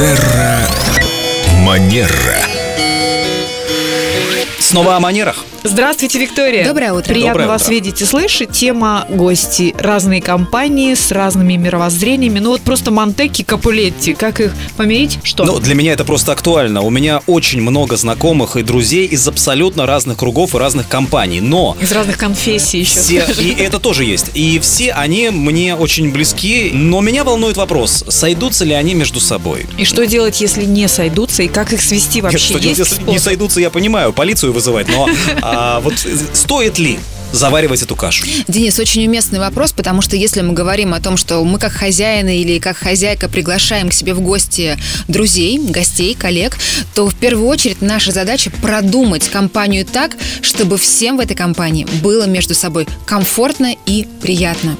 Терра Манера. Снова о манерах. Здравствуйте, Виктория. Доброе утро. Приятно Доброе вас утро. видеть и слышать. Тема гости. Разные компании с разными мировоззрениями. Ну вот просто Монтеки, Капулетти. Как их помирить? Что? Ну, для меня это просто актуально. У меня очень много знакомых и друзей из абсолютно разных кругов и разных компаний. Но Из разных конфессий еще. все, и это тоже есть. И все они мне очень близки. Но меня волнует вопрос, сойдутся ли они между собой? И что делать, если не сойдутся? И как их свести вообще? Что делать, если не сойдутся, я понимаю, полицию вызывать, но а, вот стоит ли заваривать эту кашу? Денис, очень уместный вопрос, потому что если мы говорим о том, что мы как хозяины или как хозяйка приглашаем к себе в гости друзей, гостей, коллег, то в первую очередь наша задача продумать компанию так, чтобы всем в этой компании было между собой комфортно и приятно.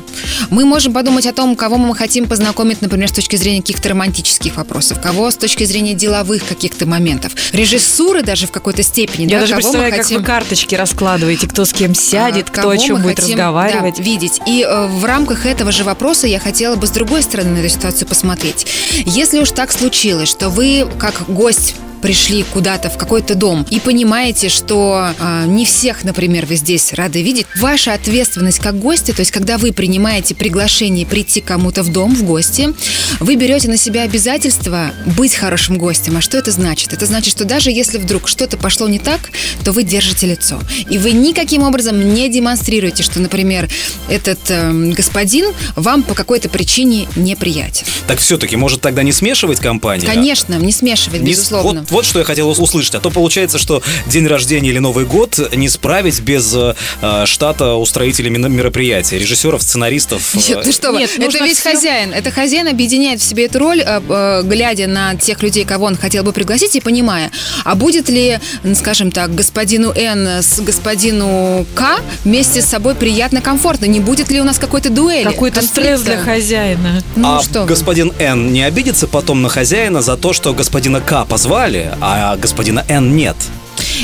Мы можем подумать о том, кого мы хотим познакомить, например, с точки зрения каких-то романтических вопросов, кого с точки зрения деловых каких-то моментов, режиссуры даже в какой-то степени. Я да, даже кого мы представляю, как хотим- вы карточки раскладываете, кто с кем сядет, а, кто о чем мы будет хотим, разговаривать. да, видеть. И э, в рамках этого же вопроса я хотела бы с другой стороны на эту ситуацию посмотреть. Если уж так случилось, что вы как гость пришли куда-то в какой-то дом и понимаете, что э, не всех, например, вы здесь рады видеть, ваша ответственность как гости, то есть когда вы принимаете приглашение прийти кому-то в дом в гости, вы берете на себя обязательство быть хорошим гостем. А что это значит? Это значит, что даже если вдруг что-то пошло не так, то вы держите лицо. И вы никаким образом не демонстрируете, что, например, этот э, господин вам по какой-то причине неприятен. Так все-таки, может тогда не смешивать компании? Конечно, не смешивать, Не безусловно. Вот, вот что я хотел ус- услышать. А то получается, что день рождения или Новый год не справить без э, э, штата устроителей мероприятия, режиссеров, сценаристов. Нет, э, ты что? Нет, это ведь всем- хозяин. Это хозяин объединяет в себе эту роль, э, э, глядя на тех людей, кого он хотел бы пригласить, и понимая, а будет ли, скажем так, господину Н с господину К вместе с собой приятно, комфортно? Не будет ли у нас какой-то дуэли? Какой-то стресс для хозяина. Ну а что господин Н не обидится потом на хозяина за то, что господина К позвали, а господина Н нет.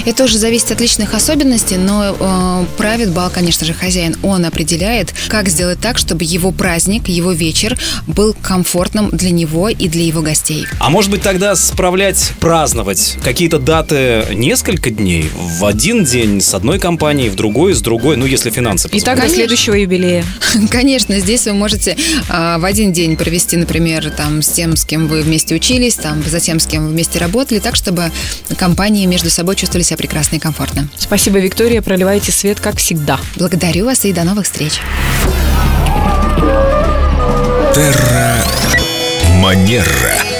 Это тоже зависит от личных особенностей, но э, правит бал, конечно же, хозяин. Он определяет, как сделать так, чтобы его праздник, его вечер был комфортным для него и для его гостей. А может быть тогда справлять, праздновать какие-то даты несколько дней? В один день с одной компанией, в другой с другой, ну если финансы И так до следующего юбилея. Конечно, здесь вы можете а, в один день провести, например, там с тем, с кем вы вместе учились, там за тем, с кем вы вместе работали, так, чтобы компании между собой чувствовали себя прекрасно и комфортно. Спасибо, Виктория. Проливайте свет, как всегда. Благодарю вас и до новых встреч. Терра Манера.